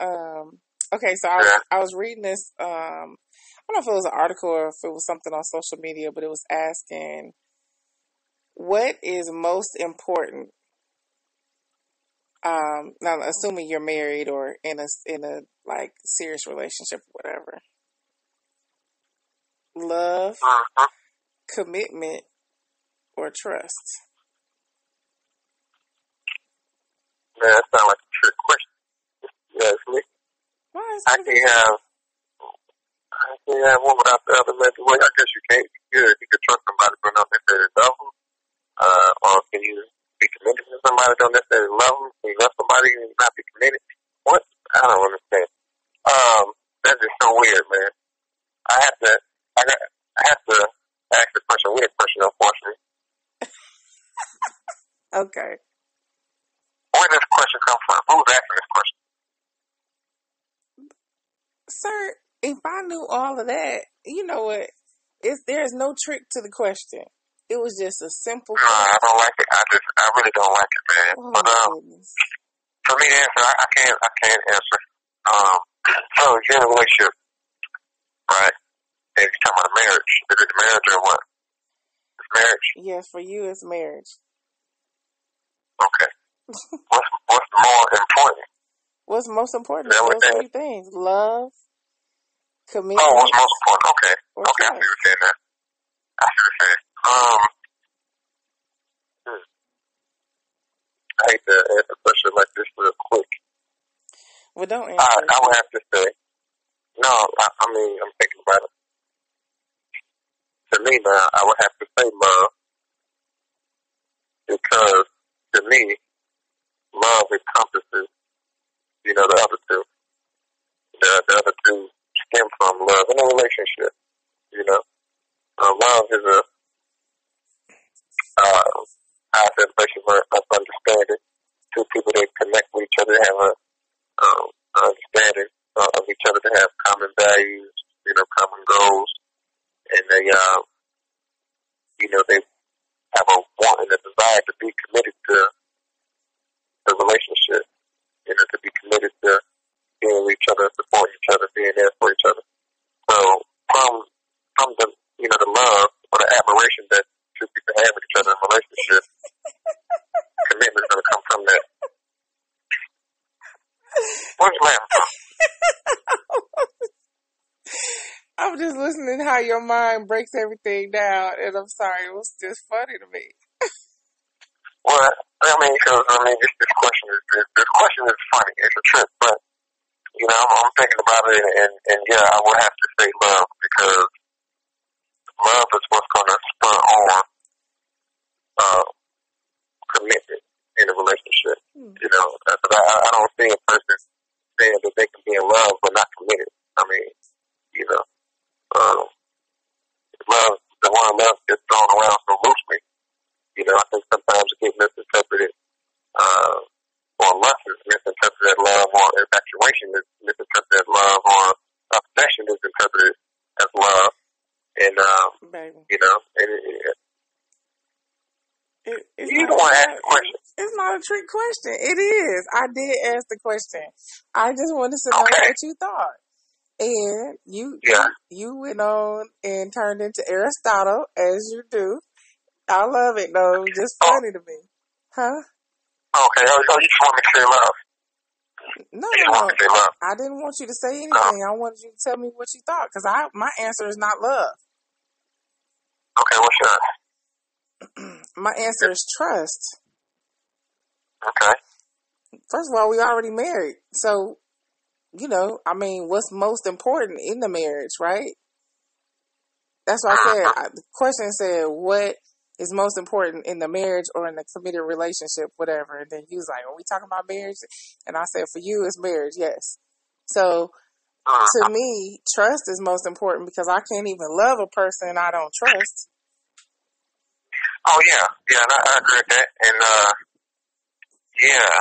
Um, okay, so I was, I was reading this. Um, I don't know if it was an article or if it was something on social media, but it was asking what is most important. Um, now assuming you're married or in a in a like serious relationship, or whatever. Love, Uh-huh. commitment, or trust. Man, that sounds like a trick question. Yes, me. I can't have I can't have one without the other. Maybe well, I guess you can't. You could. You could trust somebody but not necessarily love them. Uh, or can you be committed to somebody don't necessarily love them? Can you love somebody and not be committed? What? I don't understand. Um, that's just so weird, man. I have to. I got. I have to ask the question. Weird question, unfortunately. okay? Where did this question come from? Who's asking this question? Sir, if I knew all of that, you know what? It's there's no trick to the question. It was just a simple No, I don't like it. I just. I really don't like it, man. Oh but um. goodness. for me to answer, I, I can't, I can't answer. Um, so if you're in a relationship, right? And you're talking about a marriage, is it marriage or what? It's marriage. Yes, for you it's marriage. Okay. what's what's more important? What's most important Is is that what those three things. Love, Oh, what's most important? Okay. or Okay, I see what you're saying now. I see what you're saying. Um, hmm. I hate to answer a question like this real quick. Well don't I, I would have to say, no, I, I mean, I'm thinking about it. To me now, I would have to say love because to me, love encompasses, you know, the other two. The, the other two stem from love in a relationship, you know. Uh, love is a, uh, high vibration of understanding. Two people that connect with each other have a, um, understanding uh, of each other, they have common values, you know, common goals, and they, uh, you know, they have a want and a desire to be committed to the relationship, you know, to be committed to being with each other, supporting each other, being there for each other. So from from the you know the love or the admiration that two people have with each other in a relationship, commitment is going to come from that. Where's you laughing? I'm just listening how your mind breaks everything down and I'm sorry, it was just funny to me. Well, I mean, because I mean, this, this question is this, this question is funny. It's a trip, but you know, I'm, I'm thinking about it, and, and yeah, I would have to say love because love is what's going to spur on uh, commitment in a relationship. Hmm. You know, but I, I don't see a person saying that they can be in love but not committed. I mean, you know, um, love, the word love gets thrown around so loosely. You know, I think sometimes it gets misinterpreted, uh, or lust is misinterpreted as love, or infatuation is misinterpreted as love, or obsession is interpreted as love. And, um, Baby. you know, and it, it, It, it's you not, don't want to ask the question. It's not a trick question. It is. I did ask the question. I just wanted to know Okay. what you thought. And you, Yeah. you went on and turned into Aristotle as you do. I love it though. Just Oh. funny to me. Huh? Okay, oh, so you just want me to say love. No, You no, want me to say love. I didn't want you to say uh-huh. anything. I wanted you to tell me what you thought because I my answer is not love. Okay, what's yours? My answer is trust. Okay. First of all, we already married, so you know, I mean, what's most important in the marriage, right? That's why I said I, the question said, "What is most important in the marriage or in the committed relationship, whatever?" And then he was like, "Are we talking about marriage?" And I said, "For you, it's marriage, yes." So to me, trust is most important because I can't even love a person I don't trust. Oh yeah, yeah, and I, I agree with that. And uh, yeah,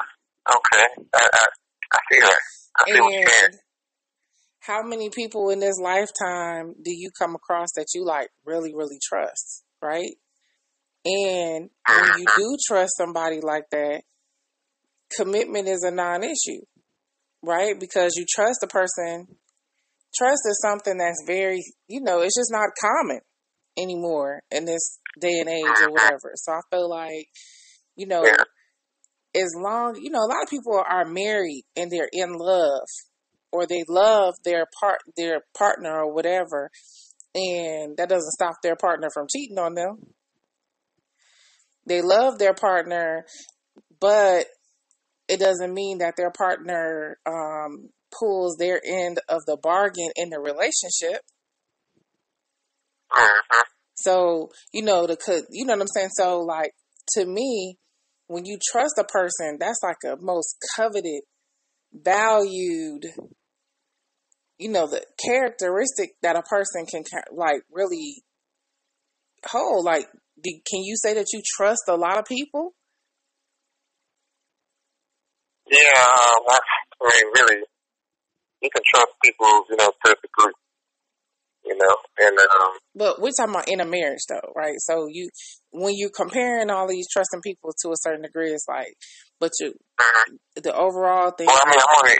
okay, I, I, I see that. I see what you're saying. How many people in this lifetime do you come across that you like really, really trust, right? And when you do trust somebody like that, commitment is a non issue. right? Because you trust the person. Trust is something that's very, you know, it's just not common anymore in this day and age or whatever. So I feel like, you know, Yeah. as long, you know, a lot of people are married and they're in love or they love their part their partner or whatever and that doesn't stop their partner from cheating on them. They love their partner, but it doesn't mean that their partner um, pulls their end of the bargain in the relationship. Mhm. So you know the you know what I'm saying. So like to me, when you trust a person, that's like a most coveted, valued, you know, the characteristic that a person can like really hold. Like, can you say that you trust a lot of people? Yeah, um, I, I mean, really, you can trust people, you know, to a degree, you know, and um, But we're talking about in a marriage, though, right? So you, when you're comparing all these trusting people to a certain degree, it's like, but you, mhm. the overall thing. well, I mean, I'm only,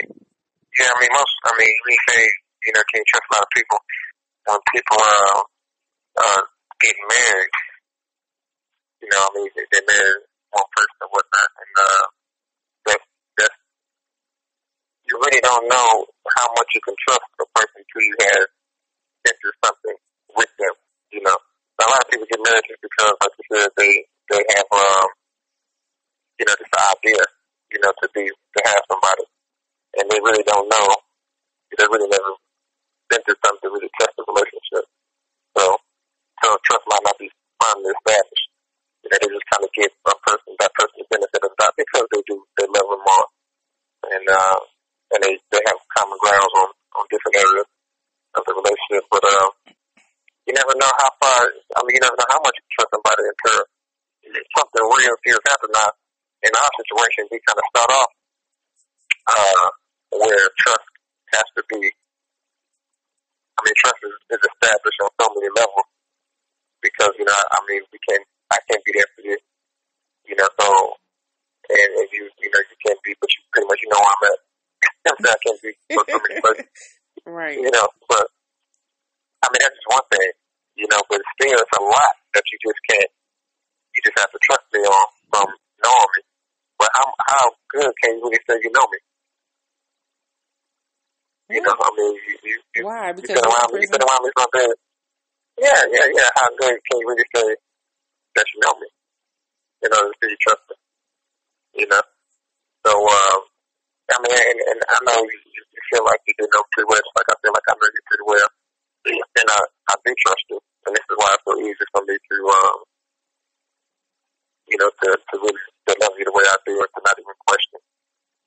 yeah, I mean, most, I mean, we say, you know, can you trust a lot of people? When people uh, uh, get married, you know, I mean, they, they marry one person or whatnot, and uh, that that you really don't know how much you can trust a person until you have been through something with them. You know, a lot of people get married just because, like you said, they they have um, you know, this idea, you know, to be to have somebody, and they really don't know. They really never been through something to really test the relationship. So, so trust might not be firmly established. You know, they just kind of give a person that person the benefit of the doubt because they do they love them more, and uh, and they they have common grounds on on different areas of the relationship. But um, you never know how far. I mean, you never know how much you trust somebody until something real serious happens. Now, in our situation, we kind of start off uh, where trust has to be. I mean, trust is, is established on so many levels because you know, I mean, we can I can't be there for you, you know. So, and, and you you know you can't be, but you pretty much you know where I'm at. I can't be for so many places, right. you know. But I mean, that's just one thing, you know. But still, it's a lot that you just can't. You just have to trust me on from knowing me. But how how good can you really say you know me? You know, I mean, you you, you Why? you Because been around me, you prison. been around me something. Yeah, yeah, yeah. How good can you really say that you know me? You know, that you trust me. You know. So, um, I mean, and, and I know you, you feel like you do know pretty well, just like I feel like I know you pretty well. And I, I do trust you, and this is why it's so easy for me to, um, you know, to to really to love you the way I do, and to not even question.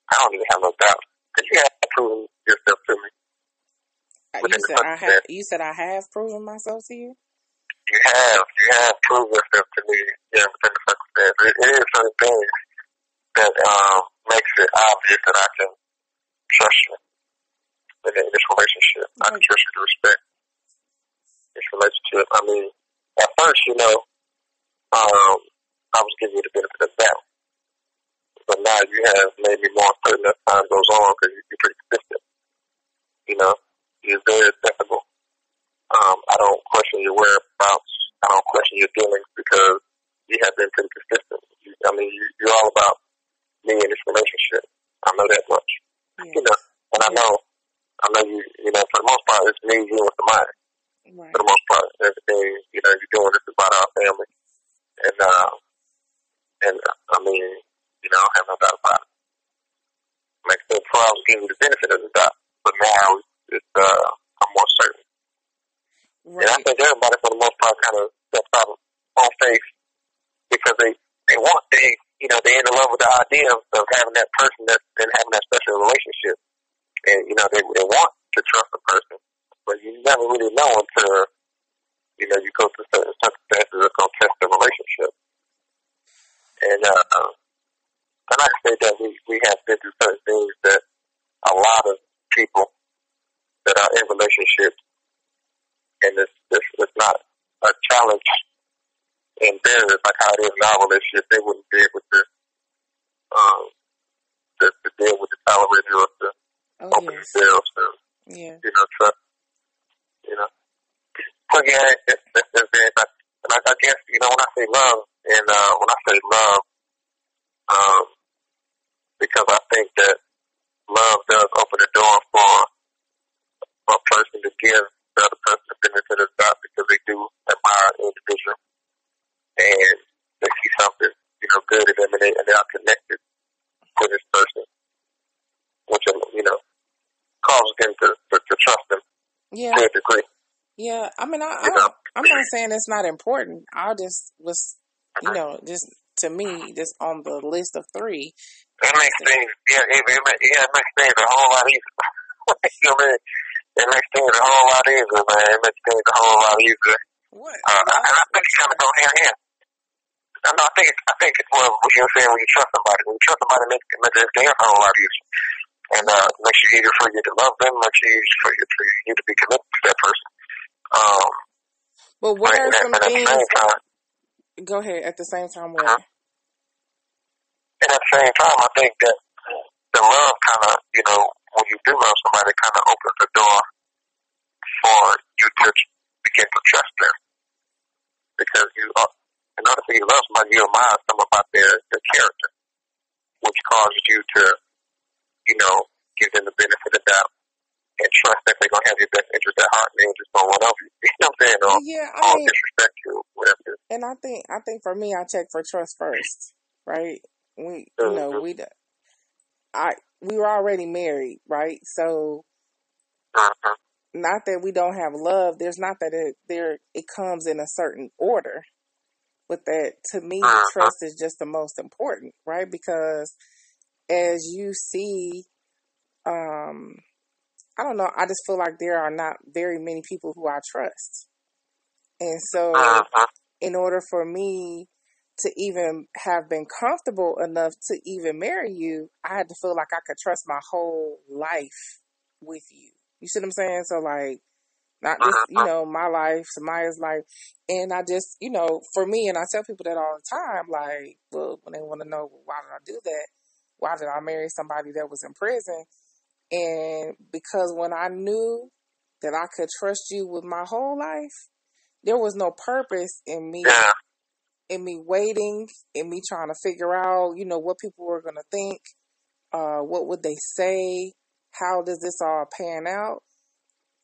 I don't even have no doubt because you have proven yourself to me. Uh, You said I have. You said I have proven myself to you. You have, you have proven yourself to me, yeah, within the circumstance. It, it is certain things that um makes it obvious that I can trust you in, in this relationship. I can trust you to respect this relationship. I mean, at first, you know, um, I was giving you the benefit of the doubt, but now you have made me more certain as time goes on because you, you're pretty consistent. You know, you're very acceptable. Um, I don't question your whereabouts. I don't question your dealings because you have been pretty consistent. You, I mean, you, you're all about me in this relationship. I know that much. You know, and I know, I know you. You know, for the most part, it's me, you, and somebody. Right. For the most part, everything you know you're doing is about our family, and uh, and uh, I mean, you know, I have no doubt about it. Like I said before, I was giving the benefit of the doubt, but now it's uh, I'm more certain. And I think everybody, for the most part, kind of steps out on faith because they they want they you know they're in love with the idea of, of having that person that and having that special relationship, and you know they they want to trust the person, but you never really know until you know you go through certain circumstances that's gonna test the relationship. And uh, uh, and I say that we we have been through certain things that a lot of people that are in relationships, and it's it's, it's not a challenge and barriers like how it is in our relationship, they wouldn't be able to um to, to deal with the tolerate or to Oh open yes. themselves to, Yeah. you know, trust, you know. So yeah, it, it, it, it's very much, and I, I guess, you know, when I say love, and uh, when I say love, um, because I think that love does open the door for a person to give the other person the benefit of the doubt because they do admire an individual and they see something, you know, good in them and they, and they are connected to this person, which, um, you know, causes them to, to, to trust them Yeah. to a degree. Yeah. I mean, I, I you know? I'm not saying it's not important. I just was, you know, just to me, just on the list of three. it makes things, yeah, it, it, yeah, it makes things a whole lot easier. you know mean? It makes things a whole lot easier, man. It makes things a whole lot easier. What? Uh, and I think it kind of go hand in hand. I know. I think. I think it's what you're saying when you trust somebody. When you trust somebody, it makes it makes it dance a whole lot easier, and uh, makes it easier for you to love them. Makes it easier for you for you to be connected to that person. Um, But what but are at, some at the things? same time, Go ahead. At the same time, what? Uh-huh. and at the same time, I think that the love kind of, you know, when you do love somebody, kind of opens the door for you to begin to trust them because you, uh, in order for you to love somebody, you admire some about their, their character, which causes you to, you know, give them the benefit of the doubt and trust that they're gonna have your best interest at heart and they just don't want to you. You know what I'm saying? Or, Yeah. I mean, disrespect you, whatever. and I think I think for me, I check for trust first, right? We, you know, Mhm. we, I, we were already married, right? So Mhm. not that we don't have love. There's not that it there it comes in a certain order, but that to me, Mhm. trust is just the most important, right? Because as you see, um, I don't know. I just feel like there are not very many people who I trust, and so Mhm. in order for me to even have been comfortable enough to even marry you, I had to feel like I could trust my whole life with you. You see what I'm saying? So like not just, you uh-huh. know, my life, Samaya's life. And I just, you know, for me, and I tell people that all the time, like, well, when they want to know, well, why did I do that? Why did I marry somebody that was in prison? And because when I knew that I could trust you with my whole life, there was no purpose in me. In me waiting, in me trying to figure out, you know, what people were gonna think, uh, what would they say, how does this all pan out?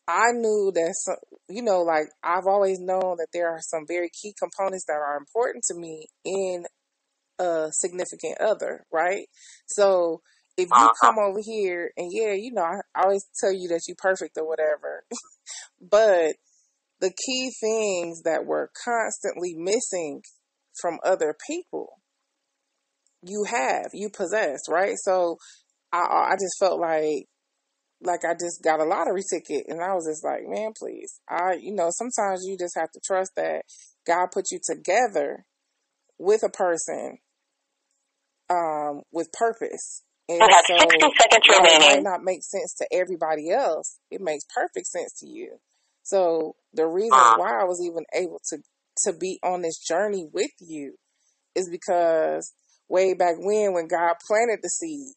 I knew that, some, you know, like I've always known that there are some very key components that are important to me in a significant other, right? So if you come over here and yeah, you know, I always tell you that you're perfect or whatever, but the key things that were constantly missing from other people, you have, you possess, right? So I, I just felt like like I just got a lottery ticket and I was just like, man, please. I you know, sometimes you just have to trust that God put you together with a person um with purpose. And You so 60 seconds while it might not make sense to everybody else, it makes perfect sense to you. So the reason Uh, why I was even able to to be on this journey with you is because way back when when God planted the seed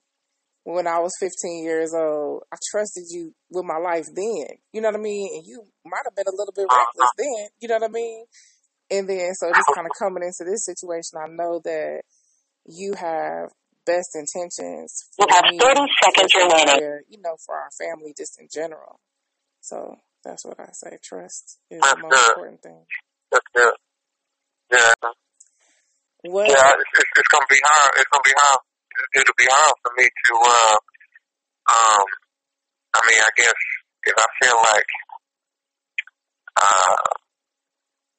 when I was 15 years old, I trusted you with my life then. You know what I mean? And you might have been a little bit reckless then. You know what I mean? And then, so just kind of coming into this situation, I know that you have best intentions You for have 30 for seconds remaining. You know, for our family just in general. So that's what I say. Trust is that's the most good. important thing. Good. Yeah. What? Yeah, it's, it's, it's gonna be hard. It's gonna be hard. It'll be hard for me to. Uh, um, I mean, I guess if I feel like uh,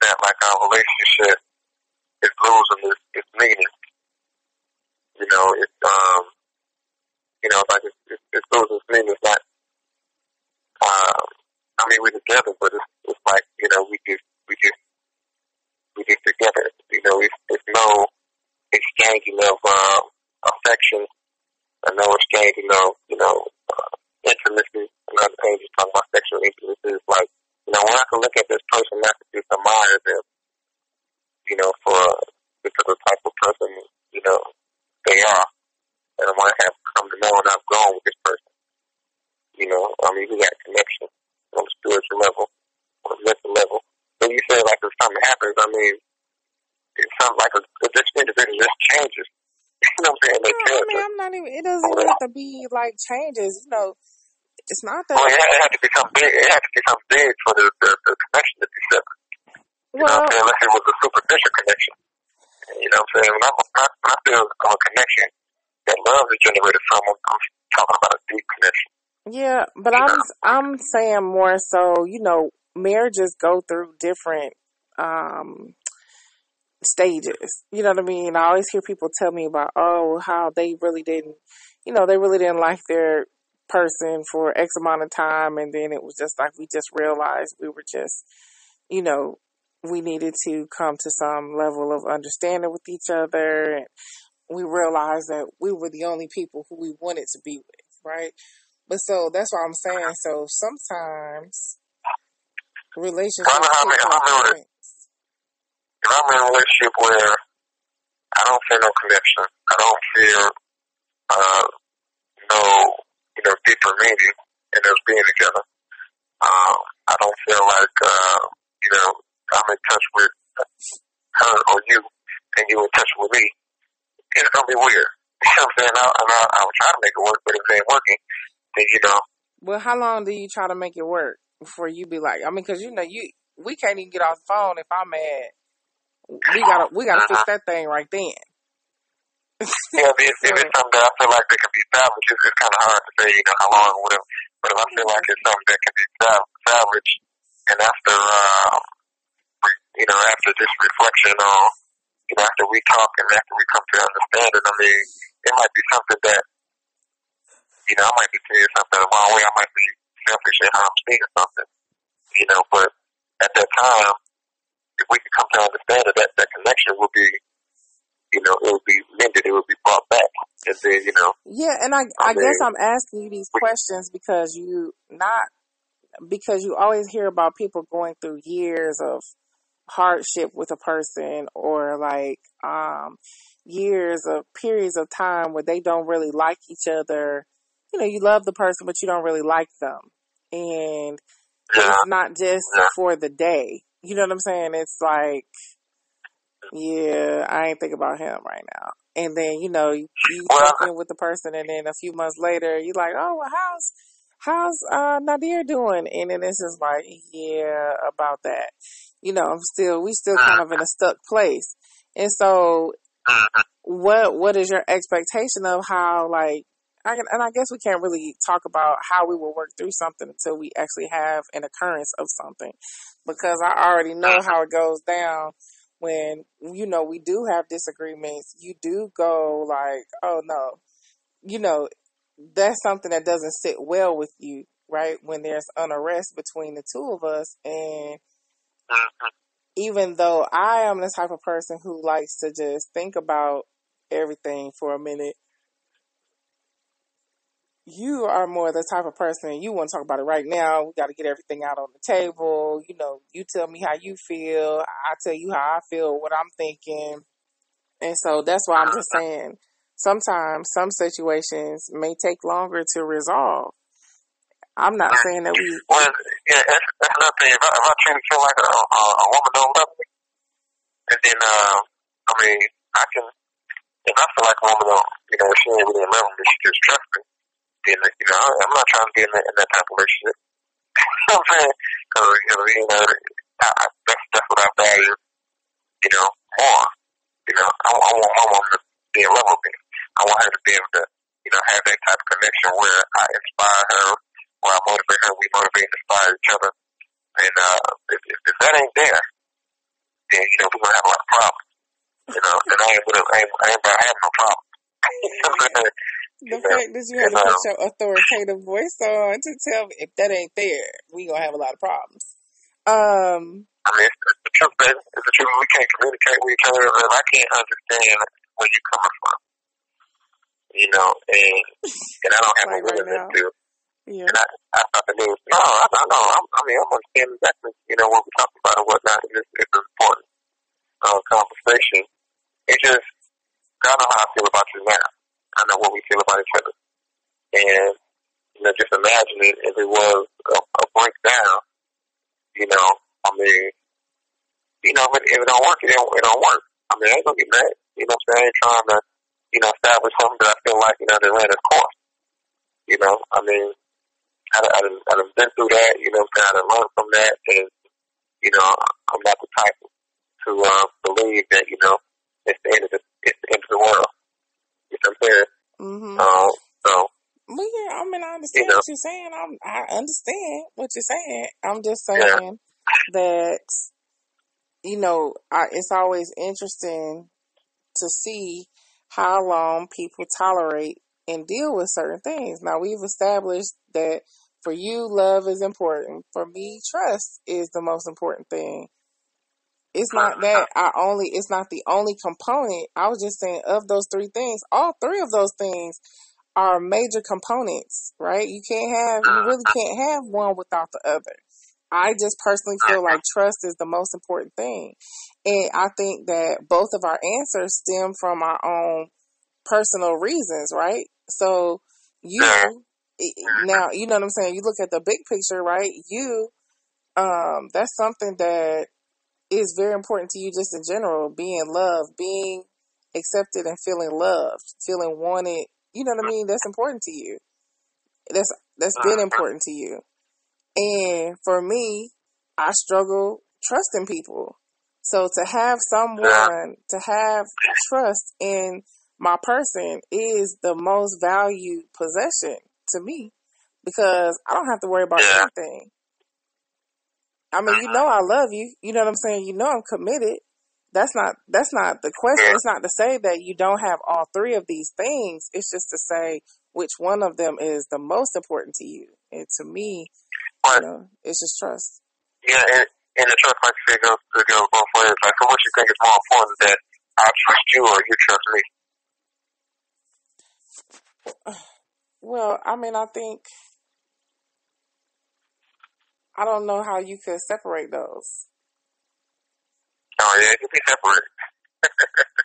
that, like our relationship is losing its, its meaning. You know, it's um, you know, like it's, it's, it's losing its meaning. It's not. Um, I mean, we're together, but it's, it's like you know, we just, we just, we just together. You know, it's, it's no exchanging of um, affection, and no exchanging of you know uh, intimacy. And other things, just talking about sexual intimacy. It's like you know, when I can look at this person, I can just admire them. You know, for because of the type of person you know they are, and I want to have come to know and I've grown with this person. You know, I mean, we got connection on the spiritual level, on the mental level. But you say like if something happens, I mean, it's something like a, this individual just changes. You know what I'm saying? They no, I mean, I'm not even. It doesn't even have to be like changes. You know, it's not that. Well, it had, to become big. It had to become big for the, the, the connection to be separate. You well, know what I'm saying? Unless it was a superficial connection. You know what I'm saying? When I, when I, when I feel a connection that love is generated from, I'm, I'm talking about a deep connection. Yeah, but you I'm know? I'm saying more so. You know, marriages go through different um stages. You know what I mean? I always hear people tell me about, oh, how they really didn't, you know, they really didn't like their person for X amount of time. And then it was just like, we just realized we were just, you know, we needed to come to some level of understanding with each other. And we realized that we were the only people who we wanted to be with, right? But so that's what I'm saying. So sometimes relationships. I know if I'm in a relationship where I don't feel no connection, I don't feel uh, no, you know, deeper meaning in us being together. Um, I don't feel like, uh, you know, I'm in touch with her or you, and you in touch with me. It's gonna be weird. You know what I'm saying? I, I, I will try to make it work, but if it ain't working, then you know. Well, how long do you try to make it work before you be like? I mean, because you know, you we can't even get off the phone if I'm mad we gotta we gotta fix that thing right then. yeah, if, if it's something that I feel like that can be salvaged, it's, it's kind of hard to say, you know, how long or whatever. But if I feel like it's something that can be salvaged, and after, uh, you know, after this reflection on, you know, after we talk and after we come to understand it, I mean, it might be something that, you know, I might be saying something the wrong way. I might be selfish how I'm seeing something, you know, but at that time, if we could come to understand that, that that connection will be, you know, it will be mended, it will be brought back, and then you know. Yeah, and I I, I mean, guess I'm asking you these questions because you not because you always hear about people going through years of hardship with a person or like um years of periods of time where they don't really like each other. You know, you love the person but you don't really like them. And yeah. it's not just yeah. for the day. You know what I'm saying? It's like, yeah, I ain't think about him right now. And then you know you, you well, in with the person, and then a few months later you're like, oh, well, how's how's uh, Nadir doing? And then it's just like, yeah, about that. You know, I'm still we still kind of in a stuck place. And so, what what is your expectation of how like I and I guess we can't really talk about how we will work through something until we actually have an occurrence of something, because I already know how it goes down when you know we do have disagreements. You do go like, oh no, you know, that's something that doesn't sit well with you, right? When there's unrest between the two of us, and even though I am the type of person who likes to just think about everything for a minute you are more the type of person you want to talk about it right now. We got to get everything out on the table. You know, you tell me how you feel. I tell you how I feel, what I'm thinking. And so that's why I'm just saying sometimes some situations may take longer to resolve. I'm not saying that we. Well, yeah, that's, that's another thing. If I, if I truly feel like a, a, a woman don't love me, and then, uh, I mean, I can, if I feel like a woman don't, you know, she ain't really love me, she just trusts me in the, you know, I'm not trying to be in, the, in that type of relationship. you know what I'm saying? You know, you know I, I, that's, that's what I value, you know, more. You know, I, I want my woman to be in love with me. I want her to be able to, you know, have that type of connection where I inspire her, where I motivate her, we motivate and inspire each other. And uh, if, if, if that ain't there, then, you know, we're to have a lot of problems. You know, and I ain't, I ain't, I ain't about having no problems. The fact that you had to put your authoritative voice on to tell me if that ain't there, we gonna have a lot of problems. Um, I mean, it's the truth, baby. It's the truth. We can't communicate with each other, and I can't understand where you're coming from. You know, and and I don't have like a willingness right to. Yeah. And I, I thought the news. No, I, I know. I'm, I mean, I'm understanding exactly, you know, what we're talking about. And it's, it's an important uh, conversation. It's just, I don't know how I feel about you now. I know what we feel about each other. And, you know, just imagine it if it was a, a breakdown. You know, I mean, you know, if it, if it don't work, it don't, it don't work. I mean, I ain't gonna get mad. You know, what I'm saying? I ain't trying to, you know, establish something that I feel like you know that ran its course. You know, I mean, I, I, I done been through that. You know, what I'm saying? I done learned from that, and you know, I'm not the type to uh, believe that you know it's the end of the it's the end of the world. You know what I'm saying? Mm-hmm. Um, so Well, yeah, I understand You know. what you're saying. I'm, I understand what you're saying. I'm just saying that, you know, I, it's always interesting to see how long people tolerate and deal with certain things. Now, we've established that for you, love is important. For me, trust is the most important thing. It's not uh-huh. that I only, it's not the only component. I was just saying of those three things, all three of those things are major components, right? You can't have, you really uh-huh. can't have one without the other. I just personally feel uh-huh. like trust is the most important thing. And I think that both of our answers stem from our own personal reasons, right? So you, uh-huh. now, you know what I'm saying? You look at the big picture, right? You, um, that's something that is very important to you just in general, being loved, being accepted and feeling loved, feeling wanted. You know what I mean? That's important to you. That's that's uh-huh. been important to you. And for me, I struggle trusting people. So to have someone to have trust in my person is the most valued possession to me because I don't have to worry about anything. I mean, you uh-huh. know I love you. You know what I'm saying? You know I'm committed. That's not that's not the question. It's not to say that you don't have all three of these things. It's just to say which one of them is the most important to you. And to me, you know, it's just trust. yeah, and, and the trust, like you said, goes it goes both ways. Like, so what you think is more important that I trust you or you trust me? Well, I mean, I think I don't know how you could separate those. Oh yeah, can be separate.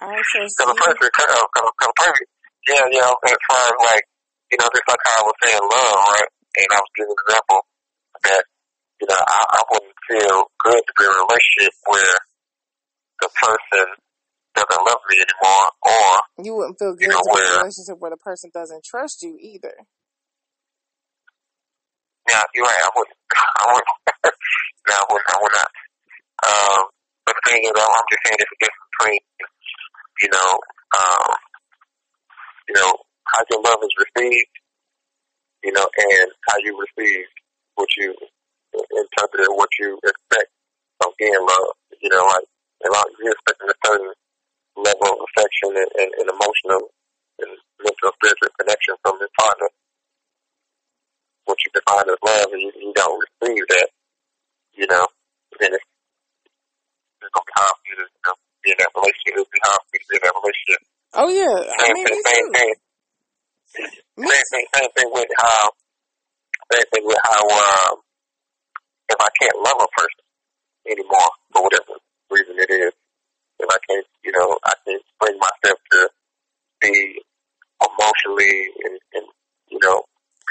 I trust So the you. first, uh, uh, first, yeah, yeah. As far as like, you know, just like how I was saying, love, right? And I was giving an example that, you know, I, I wouldn't feel good to be in a relationship where the person doesn't love me anymore, or You wouldn't feel You good know to be in a relationship where the person doesn't trust you either. yeah, you're right. I wouldn't. I wouldn't. no, I wouldn't. I would not. Um, thing is, I'm just saying there's a difference between, you know, um, you know, how your love is received, you know, and how you receive what you interpret and what you expect of being loved. You know, like long you're expecting a certain level of affection and, and, and emotional and mental and spiritual connection from this partner, what you define as love, and you, you don't receive that, you know, then it's, it's gonna be hard for you to, you know, be in that relationship. It'll be hard for you to be in that relationship. Oh yeah, I Same mean thing, me same thing, Me same thing, same thing with how, same thing with how, um, if I can't love a person anymore for whatever reason it is, if I can't, you know, I can't bring myself to be emotionally and, and you know,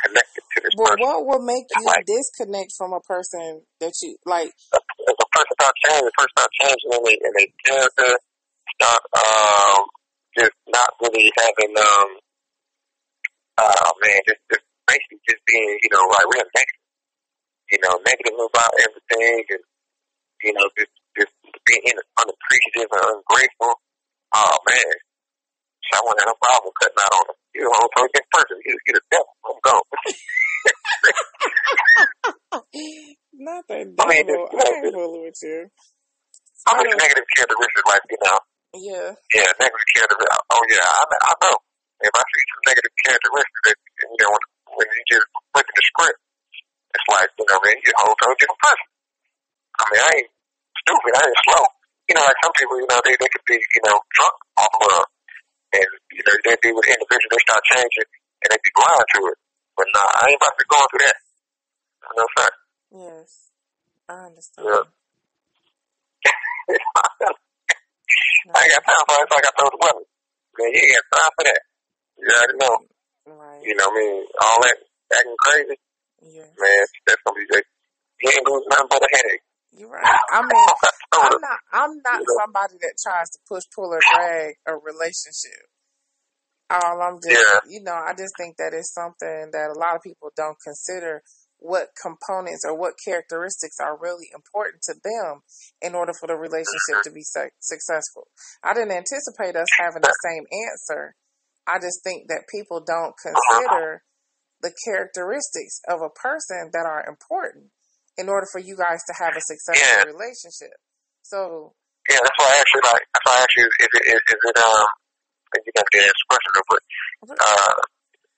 connected to this Well, person. what will make you Like- disconnect from a person that you like? If a person start changing, the person start changing they and they character start um just not really having um uh man, just just basically just being, you know, like real negative. You know, negative about everything and you know, just just being unappreciative and ungrateful. Oh man. So I wouldn't have no problem cutting out on them. You know, so it's person. You get a devil. I'm gone. Not the I mean, devil. it's- I ain't fooling with you. How I much don't- negative characteristics like, you know, Yeah, Yeah, negative characteristics. Oh yeah, I, I know. If I see some negative characteristics, that, you know, when, when you just look at the script, it's like, you know, man, you're a whole different person. I mean, I ain't stupid. I ain't slow. You know, like some people, you know, they they could be, you know, drunk off love, and you know, they be with an individual, they start changing, and they be blind to it. But nah, I ain't about to go through that. You know what I'm saying? yes, I understand. Yeah. I ain't got time for it. Like I told the women. Man, you ain't got time for that. You already know. Right. You know what I mean? All that acting crazy, Yeah. man, that's gonna be. He ain't losing nothing but a headache. You're right. I mean, I'm not. I'm not somebody that tries to push, pull, or drag a relationship. All I'm just, Yeah. you know, I just think that it's something that a lot of people don't consider what components or what characteristics are really important to them in order for the relationship to be su- successful. I didn't anticipate us having the same answer. I just think that people don't consider the characteristics of a person that are important in order for you guys to have a successful Yeah. relationship. So, yeah, that's why I asked you, like, that's why I asked you, is it, is, is it, um, you got to get this question, but, uh,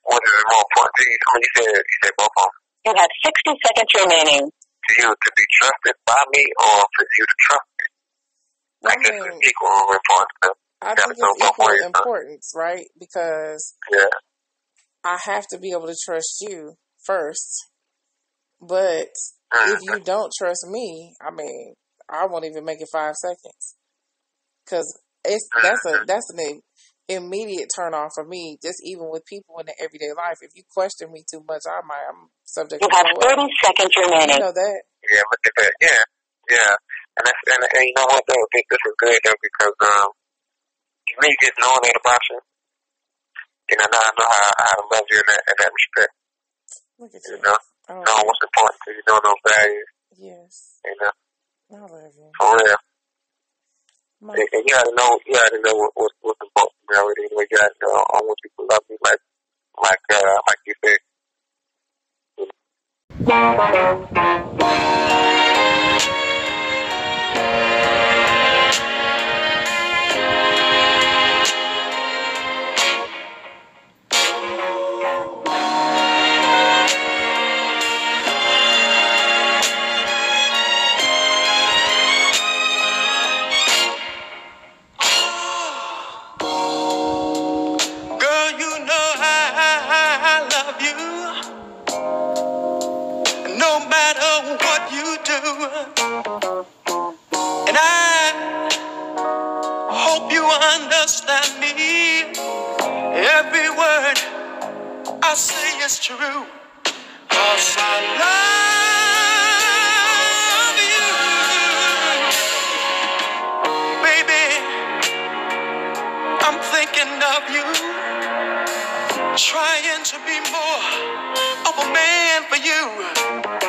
what is it more important to you? I mean, you said, you said both of them. You have 60 seconds remaining. To you to be trusted by me or for you to trust me? I I guess it's equal importance. I think it's equal ways, huh? importance, right? Because Yeah. I have to be able to trust you first. But Mm. if you don't trust me, I mean, I won't even make it five seconds. Cause it's that's a that's an im- immediate turn off for me. Just even with people in the everyday life, if you question me too much, I might I'm subject You to have blow up. 30 seconds You know that. Yeah, look at that. Yeah, yeah. And that's and, and you know what though? I this is good though because um, me just knowing that about you, you know, now I know how how to love you in that in that respect. Look at You you. know, Oh, knowing what's important to you, knowing those values. yes. You know, I love you. for real. My, And, and you already know, you already know what, what what's to me already. Anyway, you already know want you to love me like like uh like you said. Girl, you understand me. Every word I say is true. Cause I love you. Baby, I'm thinking of you. Trying to be more of a man for you.